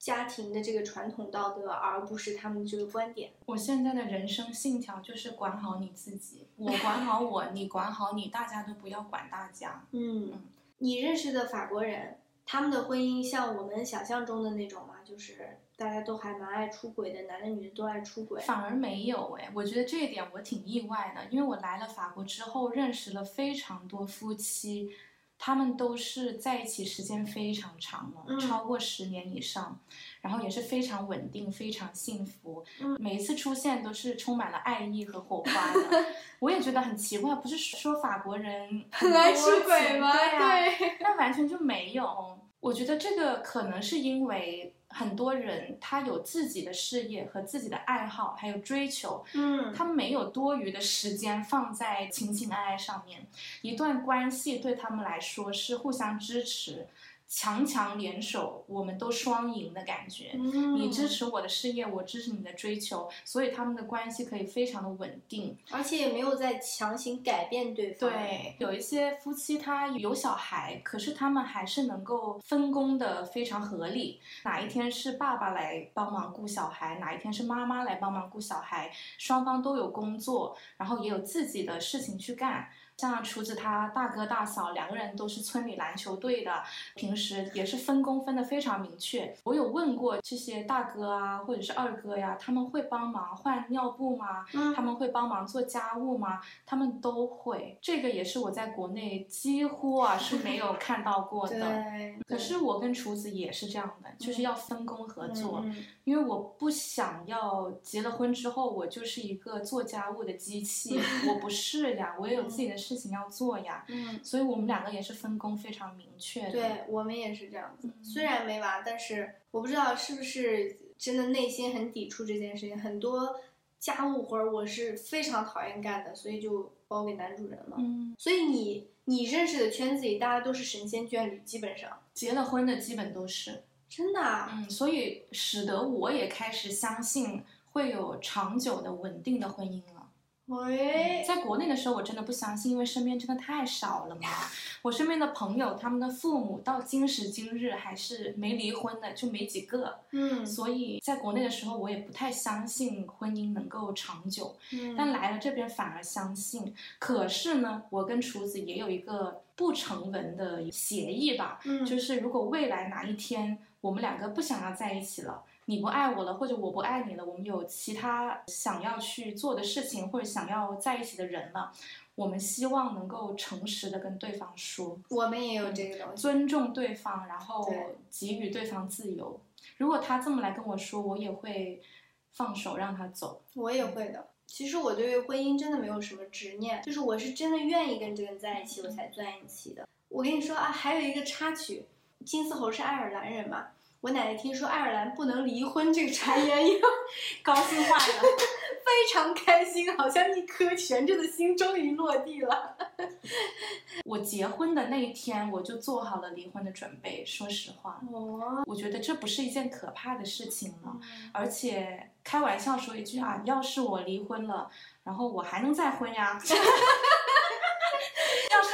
Speaker 2: 家庭的这个传统道德，而不是他们这个观点。
Speaker 1: 我现在的人生信条就是管好你自己，我管好我，你管好你，大家都不要管大家。
Speaker 2: 嗯，你认识的法国人，他们的婚姻像我们想象中的那种吗？就是。大家都还蛮爱出轨的，男的女的都爱出轨，
Speaker 1: 反而没有哎，我觉得这一点我挺意外的，因为我来了法国之后，认识了非常多夫妻，他们都是在一起时间非常长了，超过十年以上，然后也是非常稳定、非常幸福，每一次出现都是充满了爱意和火花的。我也觉得很奇怪，不是说法国人
Speaker 2: 很爱出轨吗？
Speaker 1: 对，那完全就没有。我觉得这个可能是因为。很多人他有自己的事业和自己的爱好，还有追求，
Speaker 2: 嗯，
Speaker 1: 他没有多余的时间放在情情爱爱上面。一段关系对他们来说是互相支持。强强联手，我们都双赢的感觉。你支持我的事业，我支持你的追求，所以他们的关系可以非常的稳定，
Speaker 2: 而且也没有在强行改变对方。
Speaker 1: 对，有一些夫妻他有小孩，可是他们还是能够分工的非常合理。哪一天是爸爸来帮忙顾小孩，哪一天是妈妈来帮忙顾小孩，双方都有工作，然后也有自己的事情去干。像厨子他大哥大嫂两个人都是村里篮球队的，平时也是分工分得非常明确。我有问过这些大哥啊，或者是二哥呀，他们会帮忙换尿布吗？
Speaker 2: 嗯，
Speaker 1: 他们会帮忙做家务吗？他们都会。这个也是我在国内几乎啊是没有看到过的。可是我跟厨子也是这样的，就是要分工合作，因为我不想要结了婚之后我就是一个做家务的机器，我不是呀，我也有自己的。事情要做呀，
Speaker 2: 嗯，
Speaker 1: 所以我们两个也是分工非常明确。
Speaker 2: 对我们也是这样子，虽然没娃，但是我不知道是不是真的内心很抵触这件事情。很多家务活儿我是非常讨厌干的，所以就包给男主人了。
Speaker 1: 嗯，
Speaker 2: 所以你你认识的圈子里，大家都是神仙眷侣，基本上
Speaker 1: 结了婚的基本都是
Speaker 2: 真的。
Speaker 1: 嗯，所以使得我也开始相信会有长久的稳定的婚姻了。
Speaker 2: 喂，
Speaker 1: 在国内的时候，我真的不相信，因为身边真的太少了嘛。我身边的朋友，他们的父母到今时今日还是没离婚的，就没几个。
Speaker 2: 嗯，
Speaker 1: 所以在国内的时候，我也不太相信婚姻能够长久。
Speaker 2: 嗯，
Speaker 1: 但来了这边反而相信。可是呢，我跟厨子也有一个不成文的协议吧，
Speaker 2: 嗯，
Speaker 1: 就是如果未来哪一天我们两个不想要在一起了。你不爱我了，或者我不爱你了，我们有其他想要去做的事情，或者想要在一起的人了，我们希望能够诚实的跟对方说。
Speaker 2: 我们也有这个东西，
Speaker 1: 尊重对方，然后给予对方自由。如果他这么来跟我说，我也会放手让他走。
Speaker 2: 我也会的。其实我对于婚姻真的没有什么执念，就是我是真的愿意跟这个人在一起，我才在一起的。我跟你说啊，还有一个插曲，金丝猴是爱尔兰人嘛。我奶奶听说爱尔兰不能离婚这个传言以后，
Speaker 1: 高兴坏了，
Speaker 2: 非常开心，好像一颗悬着的心终于落地了。
Speaker 1: 我结婚的那一天，我就做好了离婚的准备。说实话，
Speaker 2: 哦，
Speaker 1: 我觉得这不是一件可怕的事情了。而且开玩笑说一句啊，要是我离婚了，然后我还能再婚呀。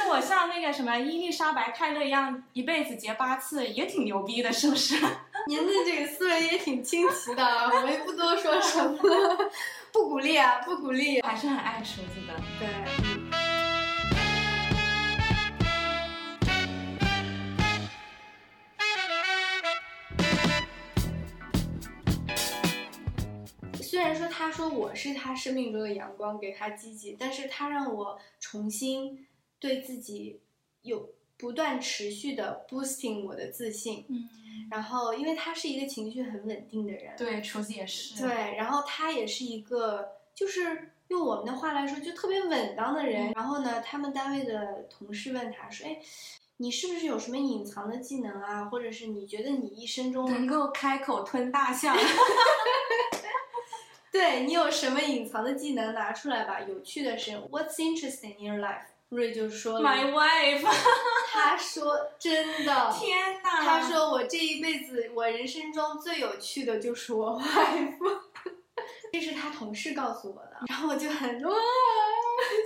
Speaker 1: 我像那个什么伊丽莎白泰勒一样，一辈子结八次，也挺牛逼的，是不是？
Speaker 2: 您的这个思维也挺清奇的，我们不多说什么了，不鼓励啊，不鼓励。
Speaker 1: 还是很爱厨子的，
Speaker 2: 对。虽然说他说我是他生命中的阳光，给他积极，但是他让我重新。对自己有不断持续的 boosting 我的自信，
Speaker 1: 嗯，
Speaker 2: 然后因为他是一个情绪很稳定的人，
Speaker 1: 对，厨子也是，
Speaker 2: 对，然后他也是一个，就是用我们的话来说，就特别稳当的人。然后呢，他们单位的同事问他说：“哎，你是不是有什么隐藏的技能啊？或者是你觉得你一生中
Speaker 1: 能够开口吞大象？
Speaker 2: 对你有什么隐藏的技能拿出来吧？有趣的是，What's interesting in your life？” 瑞就说了
Speaker 1: ：“My wife。”
Speaker 2: 他说：“真的，
Speaker 1: 天哪！”
Speaker 2: 他说：“我这一辈子，我人生中最有趣的就是我 wife。”这是他同事告诉我的，然后我就很哇，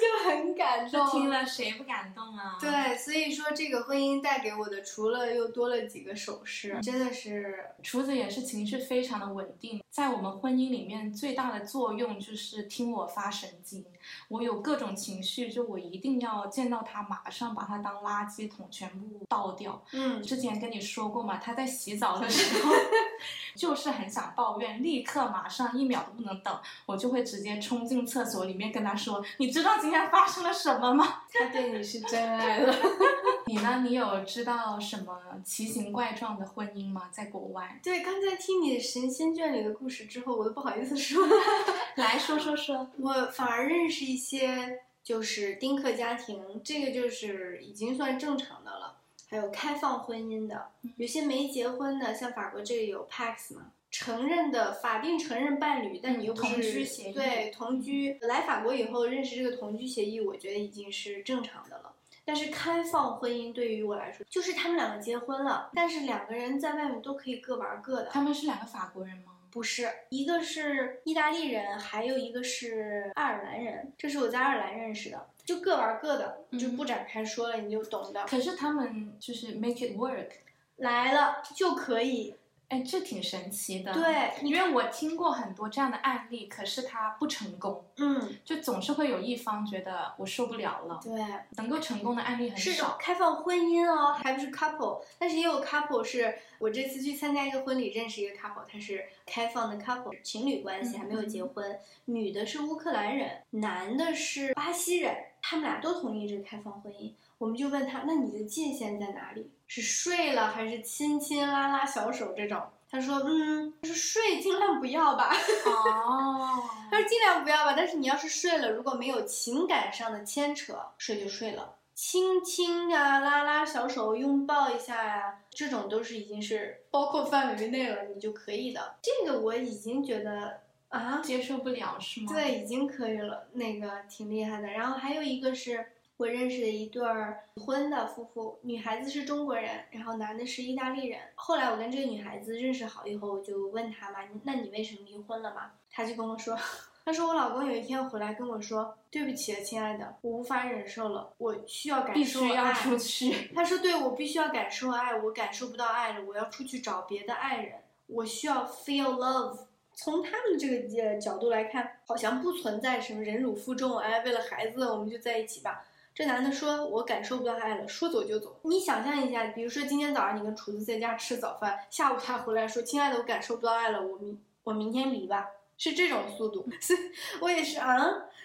Speaker 2: 就很感动。
Speaker 1: 听了谁不感动啊？
Speaker 2: 对，所以说这个婚姻带给我的，除了又多了几个首饰，真的是
Speaker 1: 厨子也是情绪非常的稳定。在我们婚姻里面，最大的作用就是听我发神经。我有各种情绪，就我一定要见到他，马上把他当垃圾桶全部倒掉。
Speaker 2: 嗯，
Speaker 1: 之前跟你说过嘛，他在洗澡的时候，就是很想抱怨，立刻马上一秒都不能等，我就会直接冲进厕所里面跟他说：“你知道今天发生了什么吗？”
Speaker 2: 他对你是真爱了。
Speaker 1: 你呢？你有知道什么奇形怪状的婚姻吗？在国外？
Speaker 2: 对，刚才听你神仙眷侣的故事之后，我都不好意思说。
Speaker 1: 来说说说，
Speaker 2: 我反而认识一些，就是丁克家庭，这个就是已经算正常的了。还有开放婚姻的，有些没结婚的，像法国这里有 Pax 嘛，承认的法定承认伴侣，但你又不是
Speaker 1: 同居协议，
Speaker 2: 对同居。来法国以后认识这个同居协议，我觉得已经是正常的了。但是开放婚姻对于我来说，就是他们两个结婚了，但是两个人在外面都可以各玩各的。
Speaker 1: 他们是两个法国人吗？
Speaker 2: 不是，一个是意大利人，还有一个是爱尔兰人。这是我在爱尔兰认识的，就各玩各的，就不展开说了，你就懂的。
Speaker 1: 可是他们就是 make it work，
Speaker 2: 来了就可以。
Speaker 1: 哎，这挺神奇的。
Speaker 2: 对，
Speaker 1: 因为我听过很多这样的案例，可是它不成功。
Speaker 2: 嗯，
Speaker 1: 就总是会有一方觉得我受不了了。
Speaker 2: 对，
Speaker 1: 能够成功的案例很
Speaker 2: 是
Speaker 1: 少。
Speaker 2: 开放婚姻哦，还不是 couple，但是也有 couple。是我这次去参加一个婚礼，认识一个 couple，他是开放的 couple，情侣关系，还没有结婚。女的是乌克兰人，男的是巴西人，他们俩都同意这个开放婚姻。我们就问他，那你的界限在哪里？是睡了还是亲亲拉拉小手这种？他说，嗯，他说睡尽量不要吧。
Speaker 1: 哦，
Speaker 2: 他说尽量不要吧。但是你要是睡了，如果没有情感上的牵扯，睡就睡了。亲亲啊，拉拉小手，拥抱一下呀，这种都是已经是包括范围内了，你就可以的。这个我已经觉得啊，
Speaker 1: 接受不了是吗？
Speaker 2: 对，已经可以了，那个挺厉害的。然后还有一个是。我认识的一对儿已婚的夫妇，女孩子是中国人，然后男的是意大利人。后来我跟这个女孩子认识好以后，我就问她嘛，那你为什么离婚了嘛？她就跟我说，她说我老公有一天回来跟我说，对不起啊，亲爱的，我无法忍受了，我需要感受爱。
Speaker 1: 必须要出去。
Speaker 2: 她说，对我必须要感受爱，我感受不到爱了，我要出去找别的爱人，我需要 feel love。从他们这个呃角度来看，好像不存在什么忍辱负重，哎，为了孩子我们就在一起吧。这男的说：“我感受不到爱了，说走就走。”你想象一下，比如说今天早上你跟厨子在家吃早饭，下午他回来说：“亲爱的，我感受不到爱了，我明我明天离吧。”是这种速度，所以我也是啊。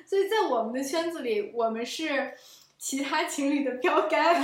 Speaker 2: 所以在我们的圈子里，我们是其他情侣的标杆。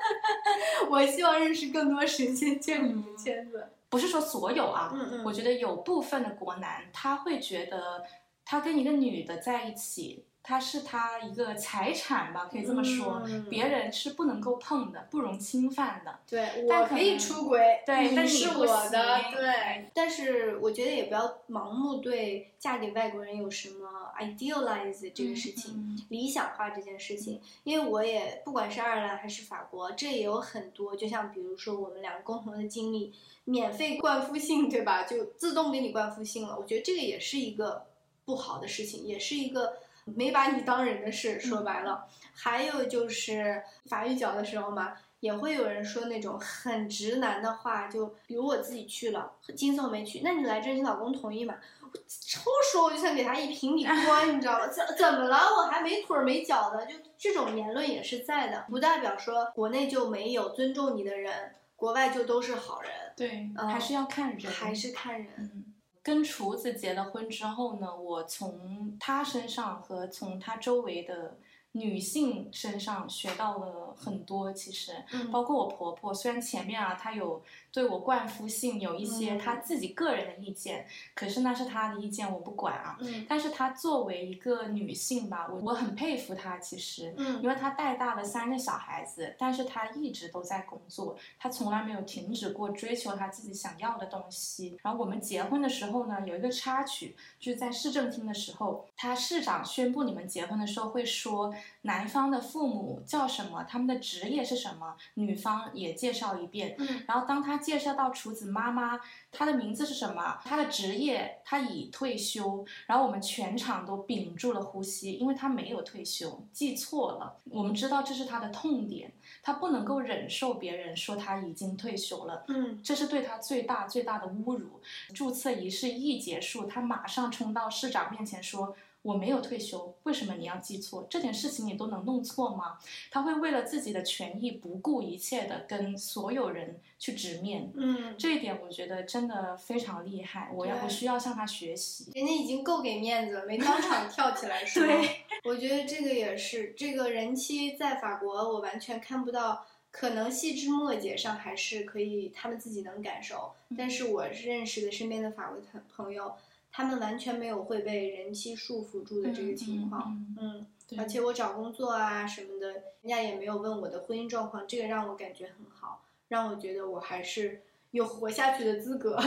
Speaker 2: 我希望认识更多神仙眷侣的圈子，
Speaker 1: 不是说所有啊。
Speaker 2: 嗯嗯。
Speaker 1: 我觉得有部分的国男他会觉得，他跟一个女的在一起。他是他一个财产吧，可以这么说，别人是不能够碰的，不容侵犯的。
Speaker 2: 对，我可以出轨，
Speaker 1: 对，
Speaker 2: 你是我的，对。但是我觉得也不要盲目对嫁给外国人有什么 idealize 这个事情，理想化这件事情。因为我也不管是爱尔兰还是法国，这也有很多，就像比如说我们两个共同的经历，免费灌夫姓，对吧？就自动给你灌夫姓了。我觉得这个也是一个不好的事情，也是一个。没把你当人的事，说白了，还有就是法语角的时候嘛，也会有人说那种很直男的话，就比如我自己去了，金颂没去，那你来这，你老公同意吗？我超说我就想给他一平底锅，你知道吗？怎怎么了？我还没腿没脚的，就这种言论也是在的，不代表说国内就没有尊重你的人，国外就都是好人。
Speaker 1: 对，还是要看人，
Speaker 2: 还是看人。
Speaker 1: 跟厨子结了婚之后呢，我从他身上和从他周围的女性身上学到了很多。其实，
Speaker 2: 嗯
Speaker 1: 包括我婆婆，虽然前面啊她有对我冠夫姓有一些
Speaker 2: 嗯
Speaker 1: 她自己个人的意见，可是那是他的意见，我不管啊。
Speaker 2: 嗯
Speaker 1: 但是她作为一个女性吧，我我很佩服她。其实，
Speaker 2: 嗯
Speaker 1: 因为她带大了三个小孩子，但是她一直都在工作，她从来没有停止过追求她自己想要的东西。然后我们结婚的时候呢，有一个插曲，就是在市政厅的时候，他市长宣布你们结婚的时候会说男方的父母叫什么，他们的职业是什么，女方也介绍一遍。
Speaker 2: 嗯
Speaker 1: 然后当他介绍到厨子妈妈，她的名字是什么，她的职业，她已退休。然后我们全场都屏住了呼吸，因为她没有退休，记错了。我们知道这是她的痛点，她不能够忍受别人说她已经退休了。
Speaker 2: 嗯
Speaker 1: 这是对她最大最大的侮辱。注册仪式一结束，她马上冲到市长面前说：“我没有退休，为什么你要记错？这点事情你都能弄错吗？”他会为了自己的权益不顾一切的跟所有人去直面。
Speaker 2: 嗯，
Speaker 1: 这一点我觉得真的非常厉害，我要
Speaker 2: 对
Speaker 1: 我需要向他学习。
Speaker 2: 人家已经够给面子了，没当场跳起来 说。
Speaker 1: 对，
Speaker 2: 我觉得这个也是，这个人妻在法国，我完全看不到，可能细枝末节上还是可以，他们自己能感受。但是我认识的身边的法国朋朋友，他们完全没有会被人妻束缚住的这个情况。
Speaker 1: 嗯
Speaker 2: 而且我找工作啊什么的，人家也没有问我的婚姻状况，这个让我感觉很好，让我觉得我还是有活下去的资格。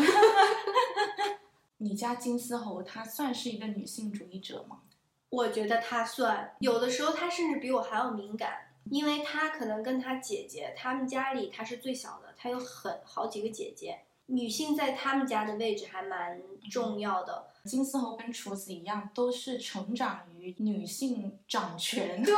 Speaker 1: 你家金丝猴她算是一个女性主义者吗？
Speaker 2: 我觉得他算，有的时候他甚至比我还要敏感，因为他可能跟他姐姐，他们家里他是最小的，他有很好几个姐姐，女性在他们家的位置还蛮重要的。
Speaker 1: 金丝猴跟厨子一样，都是成长于女性掌权。
Speaker 2: 对，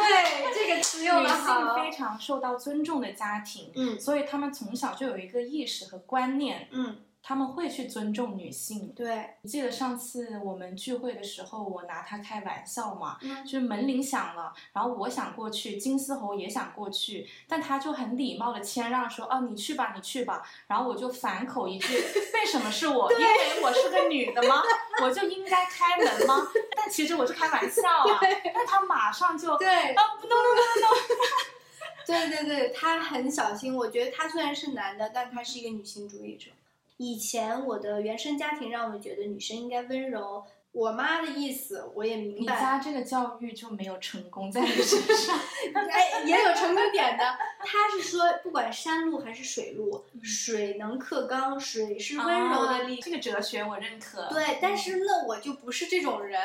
Speaker 2: 这个词用
Speaker 1: 女
Speaker 2: 的好
Speaker 1: 性。非常受到尊重的家庭，
Speaker 2: 嗯
Speaker 1: 所以他们从小就有一个意识和观念，
Speaker 2: 嗯，
Speaker 1: 他们会去尊重女性。
Speaker 2: 对，
Speaker 1: 记得上次我们聚会的时候，我拿他开玩笑嘛，
Speaker 2: 嗯
Speaker 1: 就是门铃响了，然后我想过去，金丝猴也想过去，但他就很礼貌的谦让说：“哦，你去吧，你去吧。”然后我就反口一句：“为什么是我？因为我是个女的吗？我就应该开门吗？”但其实我是开玩笑啊，但他马上就
Speaker 2: 对，
Speaker 1: 啊，no no no no no，
Speaker 2: 对对对，他很小心。我觉得他虽然是男的，但他是一个女性主义者。以前我的原生家庭让我觉得女生应该温柔，我妈的意思我也明白
Speaker 1: 你
Speaker 2: 白。
Speaker 1: 家这个教育就没有成功在你身上。
Speaker 2: 哎，也有成功点的。他是说，不管山路还是水路，
Speaker 1: 嗯
Speaker 2: 水能克刚，水是温柔的力。
Speaker 1: 啊这个哲学我认可。
Speaker 2: 对，但是那我就不是这种人。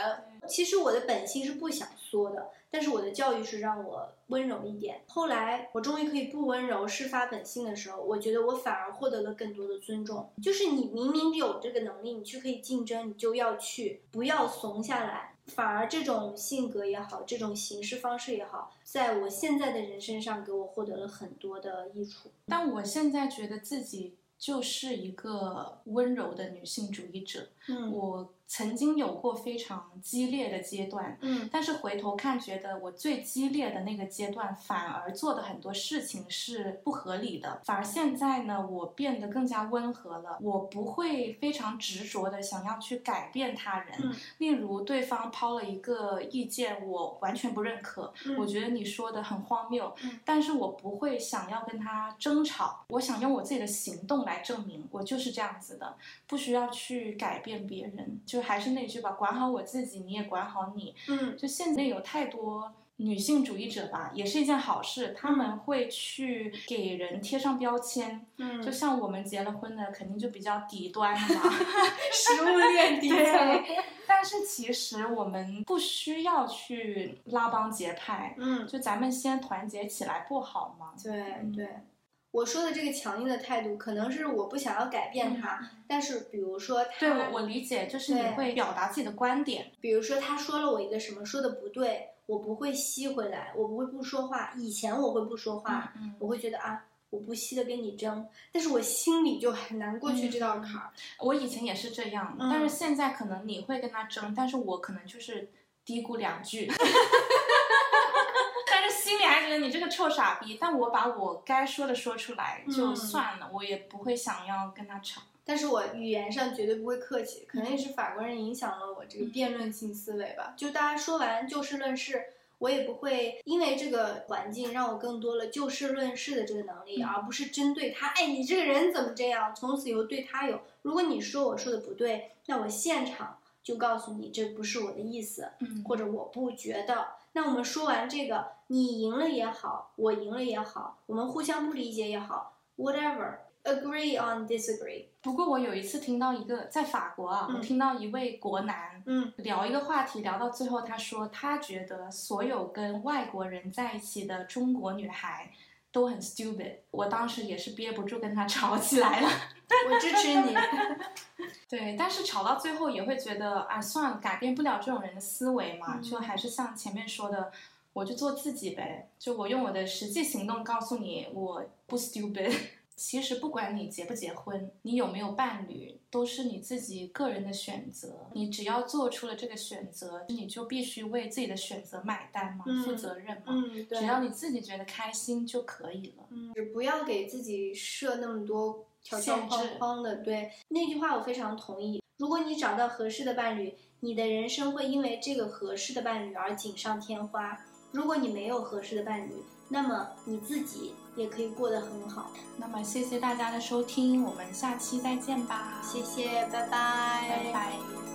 Speaker 2: 其实我的本性是不想缩的，但是我的教育是让我温柔一点。后来我终于可以不温柔，事发本性的时候，我觉得我反而获得了更多的尊重。就是你明明有这个能力，你去可以竞争，你就要去，不要怂下来。反而这种性格也好，这种行事方式也好，在我现在的人身上给我获得了很多的益处。
Speaker 1: 但我现在觉得自己就是一个温柔的女性主义者。
Speaker 2: 嗯
Speaker 1: 我曾经有过非常激烈的阶段，
Speaker 2: 嗯
Speaker 1: 但是回头看，觉得我最激烈的那个阶段，反而做的很多事情是不合理的。反而现在呢，我变得更加温和了，我不会非常执着的想要去改变他人。
Speaker 2: 嗯
Speaker 1: 例如，对方抛了一个意见，我完全不认可，
Speaker 2: 嗯
Speaker 1: 我觉得你说的很荒谬，
Speaker 2: 嗯
Speaker 1: 但是我不会想要跟他争吵，我想用我自己的行动来证明我就是这样子的，不需要去改变别人。就还是那句吧，管好我自己，你也管好你。
Speaker 2: 嗯
Speaker 1: 就现在有太多女性主义者吧，也是一件好事，他们会去给人贴上标签。
Speaker 2: 嗯，
Speaker 1: 就像我们结了婚的，肯定就比较底端了嘛。
Speaker 2: 食物链底层。
Speaker 1: 但是其实我们不需要去拉帮结派，
Speaker 2: 嗯，
Speaker 1: 就咱们先团结起来不好吗？
Speaker 2: 对
Speaker 1: 嗯
Speaker 2: 对。我说的这个强硬的态度，可能是我不想要改变他，但是比如说
Speaker 1: 对我我理解，就是你会表达自己的观点。
Speaker 2: 比如说他说了我一个什么说的不对，我不会吸回来，我不会不说话。以前我会不说话，
Speaker 1: 嗯
Speaker 2: 我会觉得啊，我不惜的跟你争，但是我心里就很难过去这道坎儿。
Speaker 1: 我以前也是这样，
Speaker 2: 嗯
Speaker 1: 但是现在可能你会跟他争，但是我可能就是嘀咕两句。心里还觉得你这个臭傻逼，但我把我该说的说出来就
Speaker 2: 嗯
Speaker 1: 算了，我也不会想要跟他吵。
Speaker 2: 但是我语言上绝对不会客气，可能也是法国人影响了我这个辩论性思维吧。就大家说完就事论事，我也不会因为这个环境让我更多了就事论事的这个能力，
Speaker 1: 嗯
Speaker 2: 而不是针对他，哎，你这个人怎么这样？从此以后对他有，如果你说我说的不对，那我现场就告诉你这不是我的意思，
Speaker 1: 嗯
Speaker 2: 或者我不觉得。那我们说完这个，你赢了也好，我赢了也好，我们互相不理解也好，whatever，agree on disagree。
Speaker 1: 不过我有一次听到一个在法国啊，
Speaker 2: 嗯
Speaker 1: 我听到一位国男
Speaker 2: 嗯
Speaker 1: 聊一个话题，聊到最后，他说他觉得所有跟外国人在一起的中国女孩都很 stupid。我当时也是憋不住跟他吵起来了。
Speaker 2: 我支持你。
Speaker 1: 对，但是吵到最后也会觉得，啊，算了，改变不了这种人的思维嘛，
Speaker 2: 嗯
Speaker 1: 就还是像前面说的，我就做自己呗，就我用我的实际行动告诉你，我不 stupid。其实不管你结不结婚，你有没有伴侣，都是你自己个人的选择。你只要做出了这个选择，你就必须为自己的选择买单嘛，
Speaker 2: 嗯
Speaker 1: 负责任嘛。
Speaker 2: 嗯，对。
Speaker 1: 只要你自己觉得开心就可以了。
Speaker 2: 嗯，不要给自己设那么多条条框框的。对，那句话我非常同意。如果你找到合适的伴侣，你的人生会因为这个合适的伴侣而锦上添花。如果你没有合适的伴侣，那么你自己也可以过得很好。
Speaker 1: 那么谢谢大家的收听，我们下期再见吧。
Speaker 2: 谢谢，拜拜，
Speaker 1: 拜拜。